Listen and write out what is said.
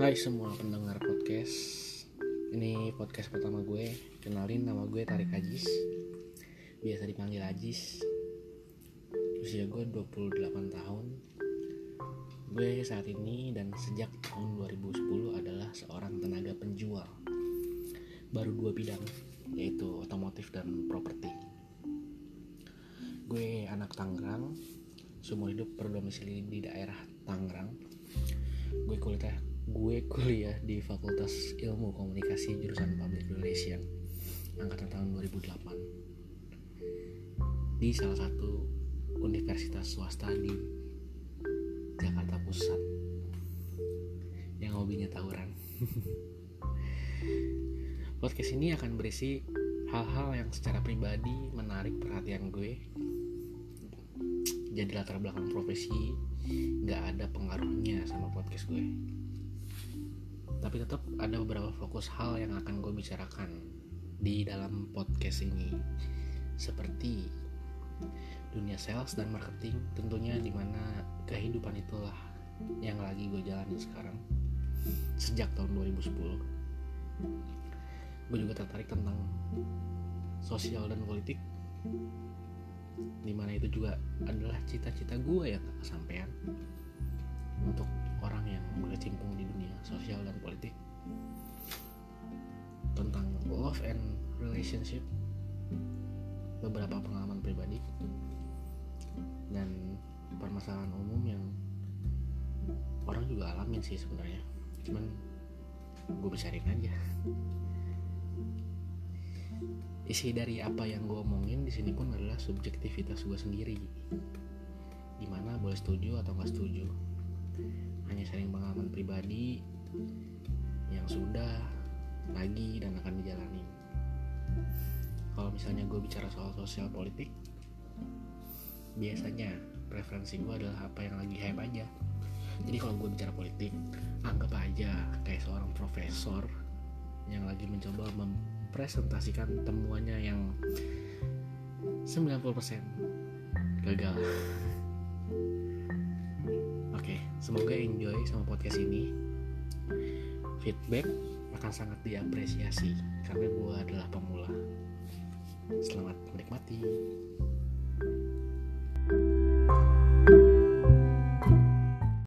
Hai semua pendengar podcast. Ini podcast pertama gue. Kenalin nama gue Tarik Ajis. Biasa dipanggil Ajis. Usia gue 28 tahun. Gue saat ini dan sejak tahun 2010 adalah seorang tenaga penjual. Baru dua bidang Yaitu otomotif dan properti. Gue anak Tangerang. Seumur hidup berdomisili di daerah Tangerang. Gue kuliah gue kuliah di Fakultas Ilmu Komunikasi jurusan Public Relation angkatan tahun 2008 di salah satu universitas swasta di Jakarta Pusat yang hobinya tawuran. Podcast ini akan berisi hal-hal yang secara pribadi menarik perhatian gue. Jadi latar belakang profesi nggak ada pengaruhnya sama podcast gue tapi tetap ada beberapa fokus hal yang akan gue bicarakan di dalam podcast ini. Seperti dunia sales dan marketing tentunya di mana kehidupan itulah yang lagi gue jalani sekarang sejak tahun 2010 gue juga tertarik tentang sosial dan politik di mana itu juga adalah cita-cita gue yang gak kesampaian untuk berkecimpung di dunia sosial dan politik. Tentang love and relationship beberapa pengalaman pribadi dan permasalahan umum yang orang juga alamin sih sebenarnya. Cuman gue bicarin aja. Isi dari apa yang gue omongin di sini pun adalah subjektivitas gue sendiri. Di mana boleh setuju atau nggak setuju hanya sharing pengalaman pribadi yang sudah lagi dan akan dijalani. Kalau misalnya gue bicara soal sosial politik biasanya preferensi gue adalah apa yang lagi hype aja. Jadi kalau gue bicara politik anggap aja kayak seorang profesor yang lagi mencoba mem presentasikan temuannya yang 90% gagal semoga enjoy sama podcast ini. Feedback akan sangat diapresiasi karena gue adalah pemula. Selamat menikmati